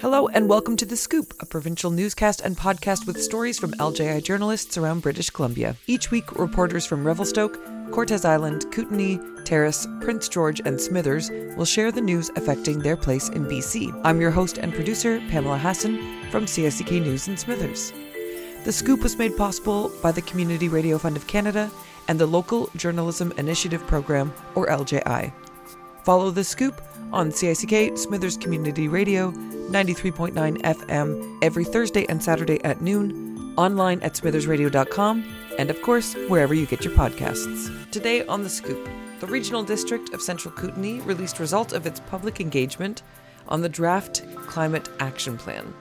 Hello, and welcome to The Scoop, a provincial newscast and podcast with stories from LJI journalists around British Columbia. Each week, reporters from Revelstoke, Cortes Island, Kootenay, Terrace, Prince George, and Smithers will share the news affecting their place in BC. I'm your host and producer, Pamela Hassan, from CSCK News in Smithers. The Scoop was made possible by the Community Radio Fund of Canada and the Local Journalism Initiative Program, or LJI. Follow The Scoop on CICK Smithers Community Radio 93.9 FM every Thursday and Saturday at noon, online at smithersradio.com, and of course, wherever you get your podcasts. Today on The Scoop, the Regional District of Central Kootenay released results of its public engagement on the draft Climate Action Plan.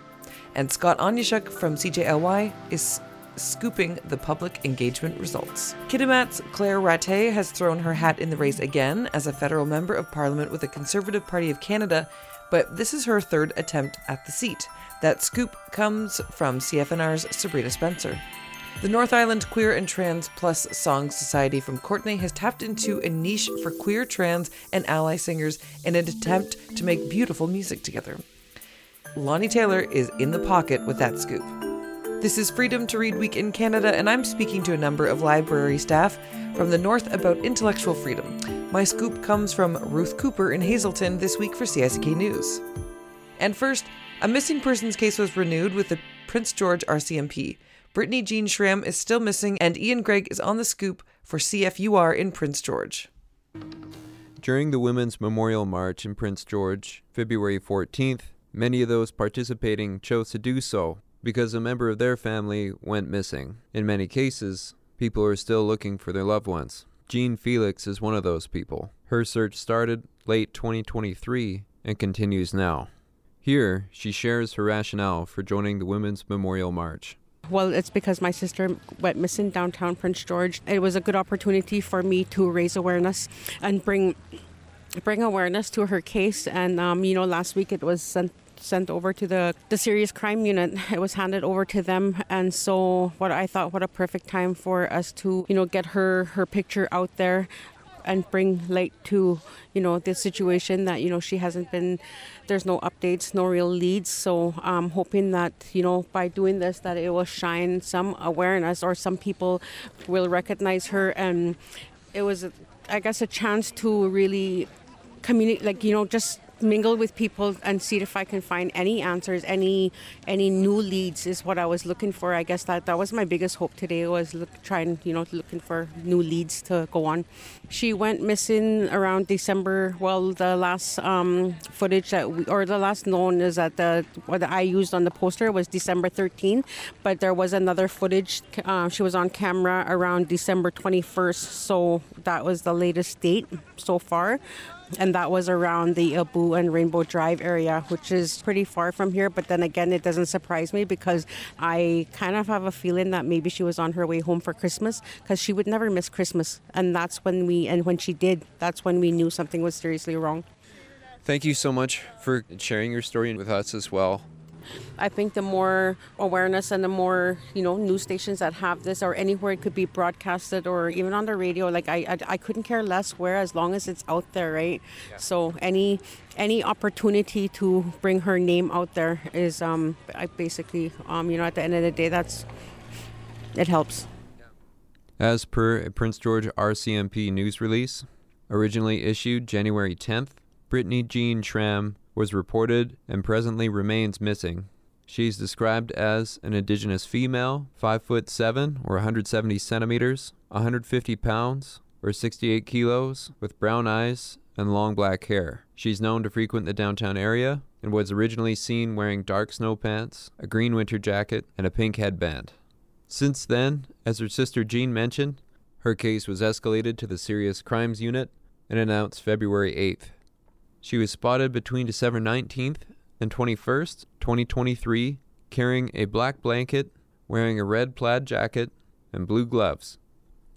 And Scott Onyeshuk from CJLY is scooping the public engagement results. Kitimat's Claire Rattée has thrown her hat in the race again as a federal member of parliament with the Conservative Party of Canada, but this is her third attempt at the seat. That scoop comes from CFNR's Sabrina Spencer. The North Island Queer and Trans Plus Song Society from Courtenay has tapped into a niche for queer, trans, and ally singers in an attempt to make beautiful music together. Lonnie Taylor is in the pocket with that scoop. This is Freedom to Read Week in Canada, and I'm speaking to a number of library staff from the North about intellectual freedom. My scoop comes from Ruth Cooper in Hazelton this week for CSK News. And first, a missing persons case was renewed with the Prince George RCMP. Brittany Jean Schramm is still missing, and Ian Gregg is on the scoop for CFUR in Prince George. During the Women's Memorial March in Prince George, February 14th, many of those participating chose to do so because a member of their family went missing. In many cases, people are still looking for their loved ones. Jean Felix is one of those people. Her search started late 2023 and continues now. Here, she shares her rationale for joining the Women's Memorial March. Well, it's because my sister went missing downtown Prince George. It was a good opportunity for me to raise awareness and bring bring awareness to her case. And um, you know, last week it was sent sent over to the, the serious crime unit. It was handed over to them. And so what I thought what a perfect time for us to, you know, get her her picture out there and bring light to, you know, this situation that, you know, she hasn't been there's no updates, no real leads. So I'm hoping that, you know, by doing this that it will shine some awareness or some people will recognize her and it was I guess a chance to really communicate like, you know, just mingle with people and see if I can find any answers, any any new leads is what I was looking for. I guess that that was my biggest hope today was look, trying you know looking for new leads to go on. She went missing around December. Well, the last um, footage that we, or the last known is that the what I used on the poster was December 13th, but there was another footage. Uh, she was on camera around December 21st, so that was the latest date so far and that was around the Abu and Rainbow Drive area, which is pretty far from here. But then again, it doesn't surprise me because I kind of have a feeling that maybe she was on her way home for Christmas because she would never miss Christmas, and that's when we and when she did, that's when we knew something was seriously wrong. Thank you so much for sharing your story with us as well. I think the more awareness and the more you know news stations that have this or anywhere it could be broadcasted or even on the radio, like I I, I couldn't care less where as long as it's out there, right? Yeah. So any any opportunity to bring her name out there is um I basically um you know at the end of the day that's it helps. As per a Prince George RCMP news release, originally issued January 10th, Brittany Jean Schramm was reported and presently remains missing. She's described as an indigenous female, 5 foot 7 or 170 centimeters, 150 pounds or 68 kilos, with brown eyes and long black hair. She's known to frequent the downtown area and was originally seen wearing dark snow pants, a green winter jacket, and a pink headband. Since then, as her sister Jean mentioned, her case was escalated to the Serious Crimes Unit and announced February 8th. She was spotted between December 19th and 21st, 2023, carrying a black blanket, wearing a red plaid jacket, and blue gloves.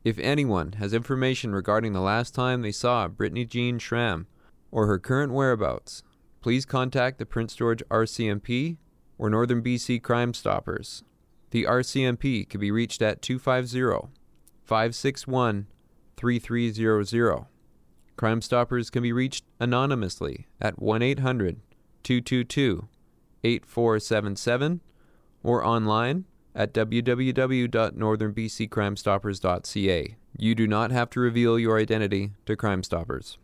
If anyone has information regarding the last time they saw Brittany Jean Schramm or her current whereabouts, please contact the Prince George RCMP or Northern BC Crime Stoppers. The RCMP can be reached at 250 561 3300 Crime Stoppers can be reached anonymously at 1 800 222 8477 or online at www.northernbccrimestoppers.ca. You do not have to reveal your identity to Crime Stoppers.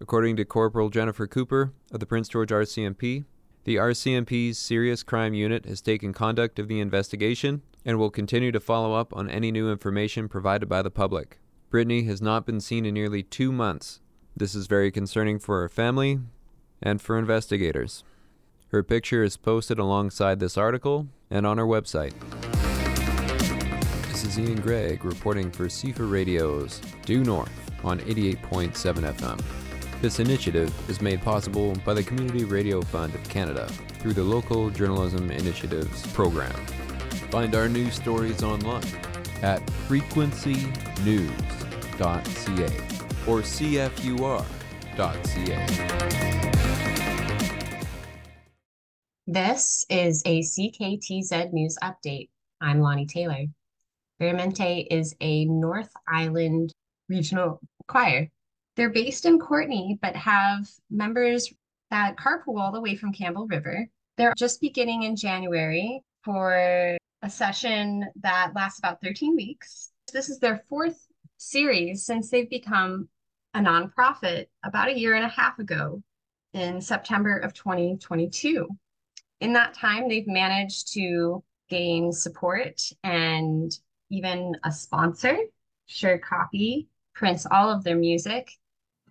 According to Corporal Jennifer Cooper of the Prince George RCMP, the RCMP's Serious Crime Unit has taken conduct of the investigation and will continue to follow up on any new information provided by the public. Brittany has not been seen in nearly two months. This is very concerning for her family and for investigators. Her picture is posted alongside this article and on our website. This is Ian Gregg reporting for CFUR Radio's Due North on 88.7 FM. This initiative is made possible by the Community Radio Fund of Canada through the Local Journalism Initiatives program. Find our news stories online at frequencynews.ca or cfur.ca. This is a CKTZ News Update. I'm Lonnie Taylor. Fieramente is a North Island regional choir. They're based in Courtenay, but have members that carpool all the way from Campbell River. They're just beginning in January for a session that lasts about 13 weeks. This is their fourth series since they've become a nonprofit about a year and a half ago in September of 2022. In that time, they've managed to gain support and even a sponsor, Sure Copy, prints all of their music.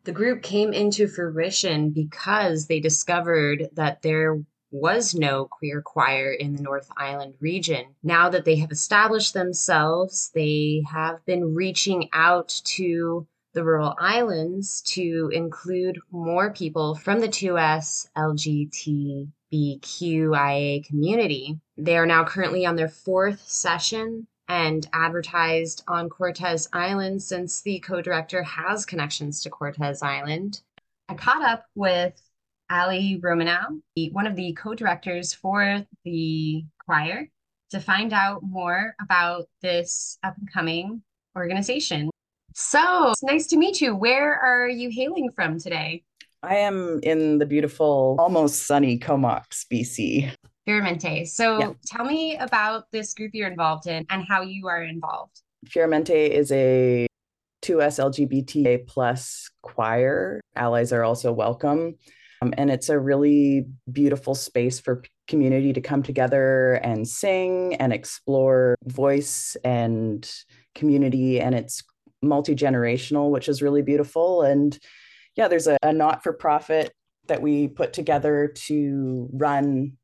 The group came into fruition because they discovered that there was no queer choir in the North Island region. Now that they have established themselves, they have been reaching out to the rural islands to include more people from the 2S LGBTQIA community. They are now currently on their fourth session and advertised on Cortes Island since the co director has connections to Cortes Island. I caught up with Ali Romanow, one of the co-directors for the choir, to find out more about this up and coming organization. So it's nice to meet you. Where are you hailing from today? I am in the beautiful, almost sunny Comox, BC. Fieramente. So yeah. tell me about this group you're involved in and how you are involved. Fieramente is a 2S LGBTA plus choir. Allies are also welcome. Um, and it's a really beautiful space for community to come together and sing and explore voice and community. And it's multi generational, which is really beautiful. And yeah, there's a, a not for profit that we put together to run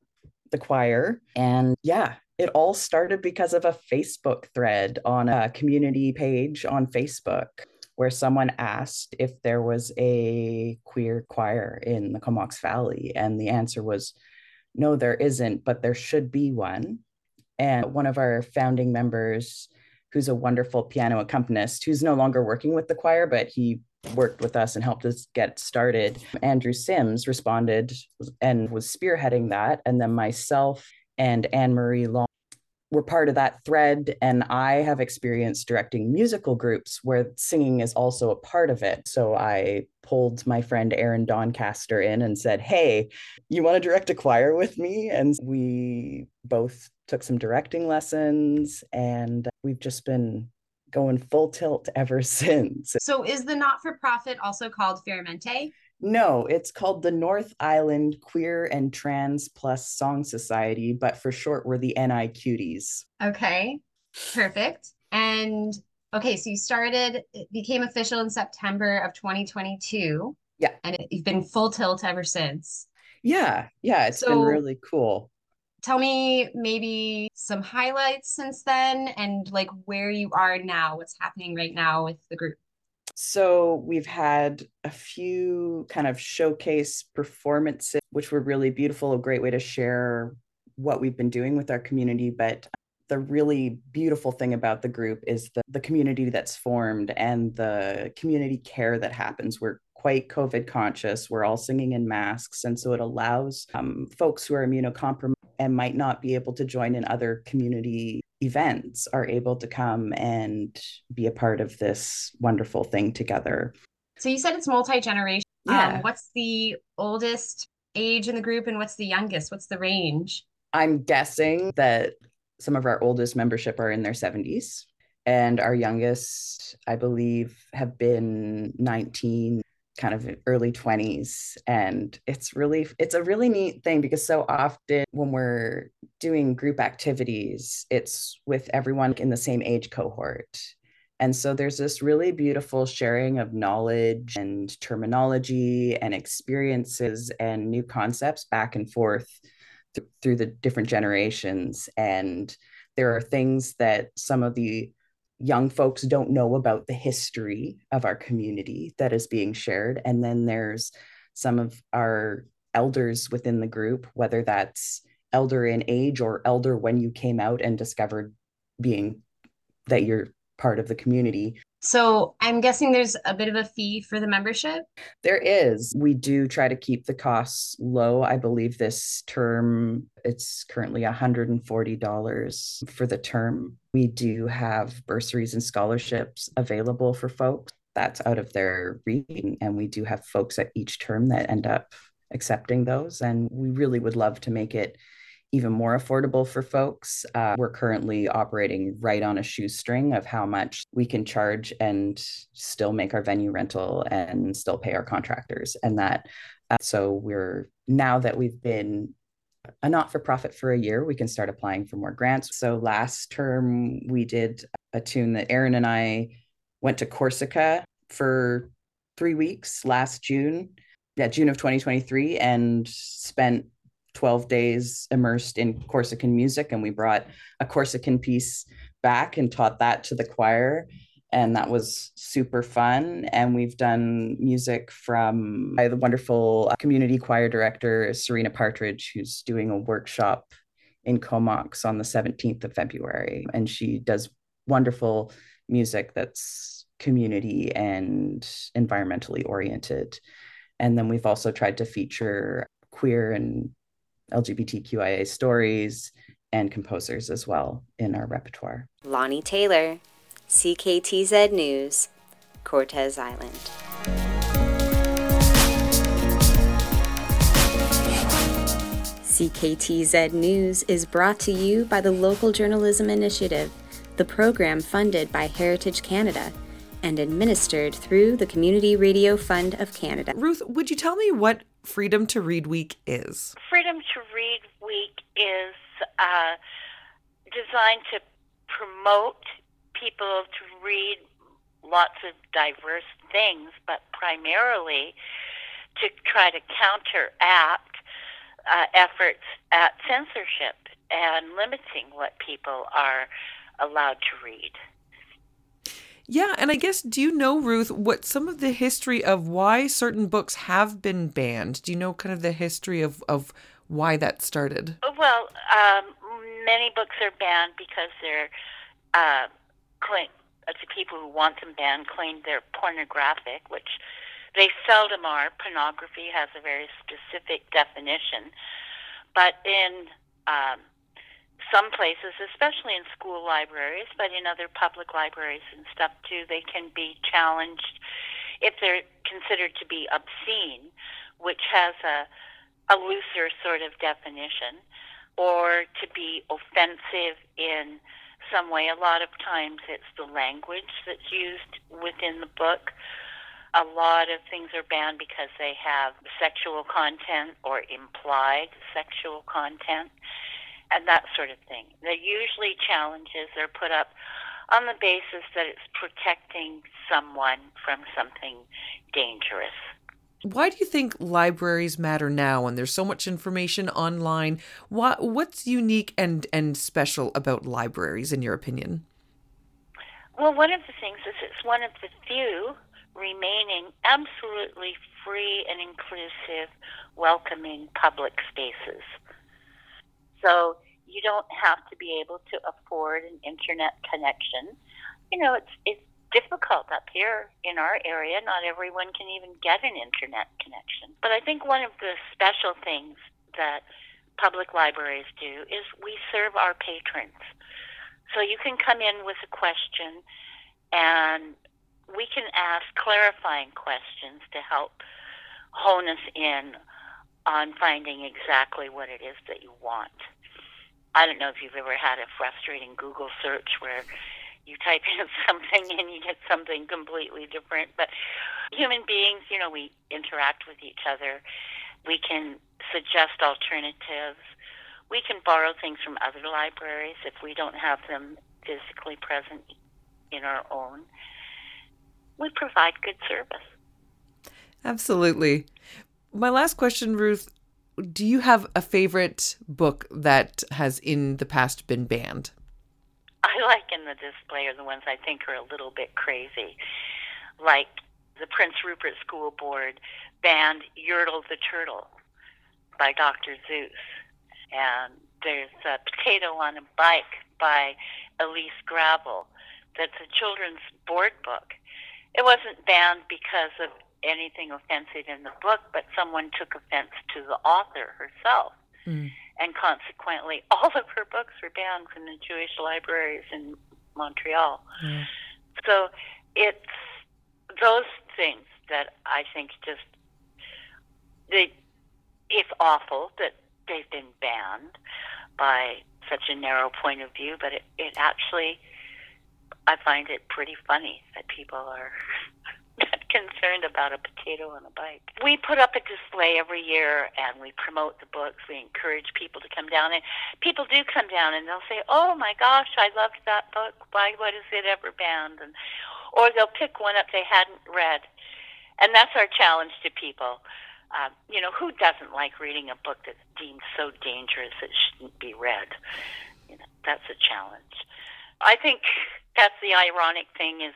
the choir. And yeah, it all started because of a Facebook thread on a community page on Facebook where someone asked if there was a queer choir in the Comox Valley. And the answer was, no, there isn't, but there should be one. And one of our founding members, who's a wonderful piano accompanist, who's no longer working with the choir, but he worked with us and helped us get started. Andrew Sims responded and was spearheading that. And then myself and Anne Marie Long were part of that thread. And I have experience directing musical groups where singing is also a part of it. So I pulled my friend Aaron Doncaster in and said, Hey, you want to direct a choir with me? And we both took some directing lessons and we've just been going full tilt ever since. So is the not for profit also called Fieramente? No, it's called the North Island Queer and Trans Plus Song Society, but for short, we're the NI Cuties. Okay, perfect. And okay, so you started, it became official in September of 2022. Yeah. And it, you've been full tilt ever since. Yeah, yeah, it's so, been really cool. Tell me maybe some highlights since then and like where you are now, what's happening right now with the group. So we've had a few kind of showcase performances, which were really beautiful, a great way to share what we've been doing with our community. But the really beautiful thing about the group is the, the community that's formed and the community care that happens. We're quite COVID conscious. We're all singing in masks. And so it allows um, folks who are immunocompromised and might not be able to join in other community events are able to come and be a part of this wonderful thing together. So you said it's multi generation. Yeah. Um, what's the oldest age in the group and what's the youngest? What's the range? I'm guessing that some of our oldest membership are in their 70s and our youngest i believe have been 19 kind of early 20s and it's really it's a really neat thing because so often when we're doing group activities it's with everyone in the same age cohort. And so there's this really beautiful sharing of knowledge and terminology and experiences and new concepts back and forth th- through the different generations. And there are things that some of the young folks don't know about the history of our community that is being shared. And then there's some of our elders within the group, whether that's elder in age or elder when you came out and discovered being that you're part of the community so I'm guessing there's a bit of a fee for the membership. There is. We do try to keep the costs low. I believe this term it's currently $140 for the term. We do have bursaries and scholarships available for folks. That's out of their reading and we do have folks at each term that end up accepting those and we really would love to make it even more affordable for folks. Uh, we're currently operating right on a shoestring of how much we can charge and still make our venue rental and still pay our contractors. And that, uh, so we're now that we've been a not for profit for a year, we can start applying for more grants. So last term, we did a tune that Aaron and I went to Corsica for three weeks last June, yeah, June of 2023, and spent 12 days immersed in Corsican music. And we brought a Corsican piece back and taught that to the choir. And that was super fun. And we've done music from by the wonderful uh, community choir director, Serena Partridge, who's doing a workshop in Comox on the 17th of February. And she does wonderful music that's community and environmentally oriented. And then we've also tried to feature queer and LGBTQIA stories and composers as well in our repertoire. Lonnie Taylor, CKTZ News, Cortes Island. CKTZ News is brought to you by the Local Journalism Initiative, the program funded by Heritage Canada and administered through the Community Radio Fund of Canada. Ruth, would you tell me what Freedom to Read Week is? Freedom to Read Week is uh, designed to promote people to read lots of diverse things, but primarily to try to counteract uh, efforts at censorship and limiting what people are allowed to read. Yeah, and I guess do you know Ruth what some of the history of why certain books have been banned? Do you know kind of the history of of why that started? Well, um, many books are banned because they're uh, claim uh, the people who want them banned claim they're pornographic, which they seldom are. Pornography has a very specific definition, but in um, some places, especially in school libraries, but in other public libraries and stuff too, they can be challenged if they're considered to be obscene, which has a, a looser sort of definition, or to be offensive in some way. A lot of times it's the language that's used within the book. A lot of things are banned because they have sexual content or implied sexual content and that sort of thing. They're usually challenges are put up on the basis that it's protecting someone from something dangerous. Why do you think libraries matter now when there's so much information online? What what's unique and and special about libraries in your opinion? Well, one of the things is it's one of the few remaining absolutely free and inclusive, welcoming public spaces. So you don't have to be able to afford an internet connection. You know, it's it's difficult up here in our area. Not everyone can even get an internet connection. But I think one of the special things that public libraries do is we serve our patrons. So you can come in with a question and we can ask clarifying questions to help hone us in on finding exactly what it is that you want. I don't know if you've ever had a frustrating Google search where you type in something and you get something completely different. But human beings, you know, we interact with each other. We can suggest alternatives. We can borrow things from other libraries if we don't have them physically present in our own. We provide good service. Absolutely. My last question, Ruth do you have a favorite book that has in the past been banned? Like in the display are the ones I think are a little bit crazy. Like the Prince Rupert School Board banned Yertle the Turtle by Dr. Seuss. And there's a Potato on a Bike by Elise Gravel that's a children's board book. It wasn't banned because of anything offensive in the book, but someone took offense to the author herself. Mm. And consequently, all of her books were banned from the Jewish libraries in Montreal. Mm. So it's those things that I think just they it's awful that they've been banned by such a narrow point of view, but it, it actually I find it pretty funny that people are concerned about a potato on a bike. We put up a display every year and we promote the books. We encourage people to come down and people do come down and they'll say, "Oh my gosh, I loved that book. Why was it ever banned?" And or they'll pick one up they hadn't read. And that's our challenge to people. Um, you know, who doesn't like reading a book that's deemed so dangerous it shouldn't be read? You know, that's a challenge. I think that's the ironic thing is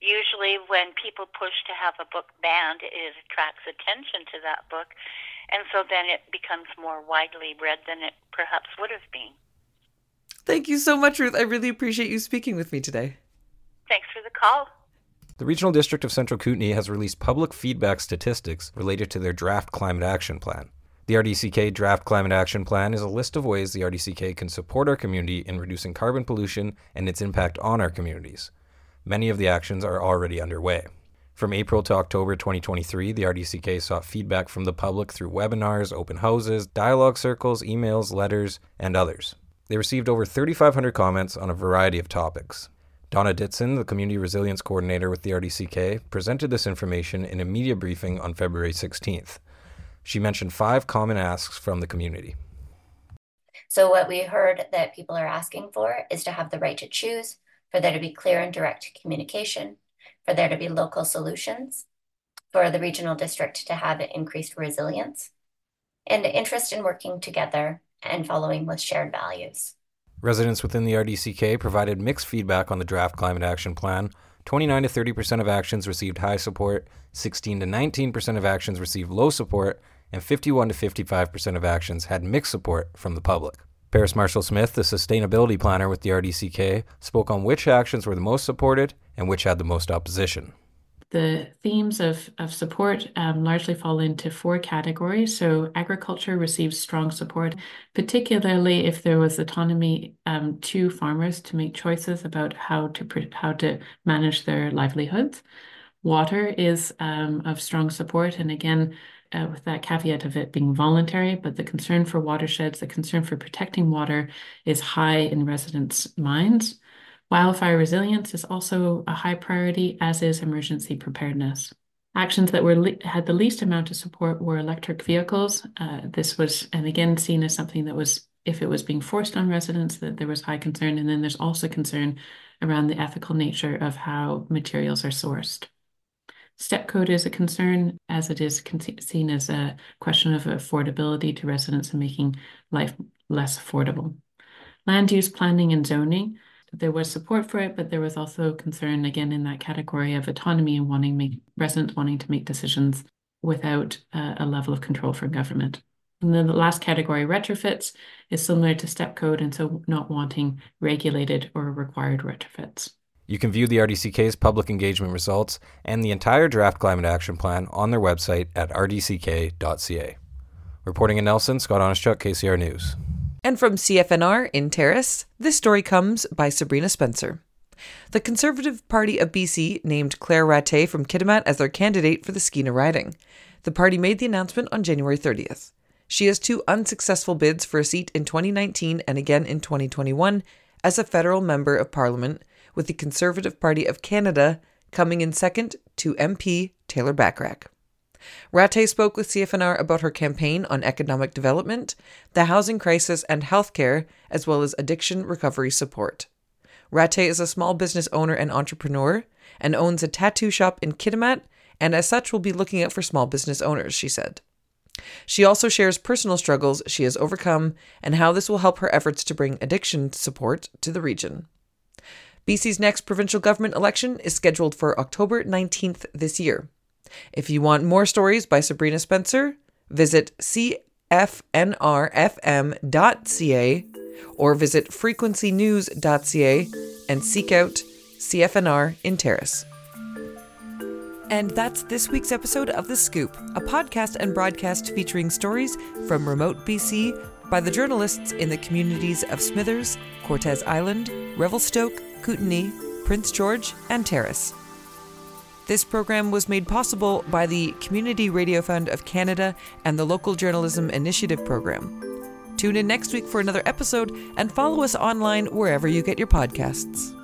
usually when people push to have a book banned, it attracts attention to that book, and so then it becomes more widely read than it perhaps would have been. Thank you so much, Ruth. I really appreciate you speaking with me today. Thanks for the call. The Regional District of Central Kootenay has released public feedback statistics related to their draft climate action plan. The RDCK Draft Climate Action Plan is a list of ways the RDCK can support our community in reducing carbon pollution and its impact on our communities. Many of the actions are already underway. From April to October 2023, the RDCK sought feedback from the public through webinars, open houses, dialogue circles, emails, letters, and others. They received over 3,500 comments on a variety of topics. Donna Ditson, the Community Resilience Coordinator with the RDCK, presented this information in a media briefing on February 16th. She mentioned five common asks from the community. So, what we heard that people are asking for is to have the right to choose, for there to be clear and direct communication, for there to be local solutions, for the regional district to have increased resilience, and interest in working together and following with shared values. Residents within the RDCK provided mixed feedback on the draft climate action plan. 29 to 30% of actions received high support, 16 to 19% of actions received low support, and 51 to 55% of actions had mixed support from the public. Paris Marshall Smith, the sustainability planner with the RDCK, spoke on which actions were the most supported and which had the most opposition. The themes of, of support um, largely fall into four categories. So, agriculture receives strong support, particularly if there was autonomy um, to farmers to make choices about how to how to manage their livelihoods. Water is um, of strong support, and again, uh, with that caveat of it being voluntary, but the concern for watersheds, the concern for protecting water is high in residents' minds. Wildfire resilience is also a high priority, as is emergency preparedness. Actions that were had the least amount of support were electric vehicles. Uh, this was, and again, seen as something that was, if it was being forced on residents, that there was high concern. And then there's also concern around the ethical nature of how materials are sourced. Step code is a concern as it is seen as a question of affordability to residents and making life less affordable. Land use planning and zoning, there was support for it, but there was also concern again in that category of autonomy and wanting make, residents wanting to make decisions without uh, a level of control from government. And then the last category, retrofits, is similar to step code and so not wanting regulated or required retrofits. You can view the RDCK's public engagement results and the entire draft climate action plan on their website at rdck.ca. Reporting in Nelson, Scott Onischuk, KCR News. And from CFNR in Terrace, this story comes by Sabrina Spencer. The Conservative Party of BC named Claire Rattée from Kitimat as their candidate for the Skeena riding. The party made the announcement on January 30th. She has two unsuccessful bids for a seat in 2019 and again in 2021 as a federal member of parliament, with the Conservative Party of Canada coming in second to MP Taylor Bachrach. Rattée spoke with CFNR about her campaign on economic development, the housing crisis, and healthcare, as well as addiction recovery support. Rattée is a small business owner and entrepreneur and owns a tattoo shop in Kitimat, and as such will be looking out for small business owners, she said. She also shares personal struggles she has overcome and how this will help her efforts to bring addiction support to the region. BC's next provincial government election is scheduled for October 19th this year. If you want more stories by Sabrina Spencer, visit cfnrfm.ca or visit frequencynews.ca and seek out CFNR in Terrace. And that's this week's episode of The Scoop, a podcast and broadcast featuring stories from remote BC by the journalists in the communities of Smithers, Cortes Island, Revelstoke, Kootenay, Prince George, and Terrace. This program was made possible by the Community Radio Fund of Canada and the Local Journalism Initiative program. Tune in next week for another episode and follow us online wherever you get your podcasts.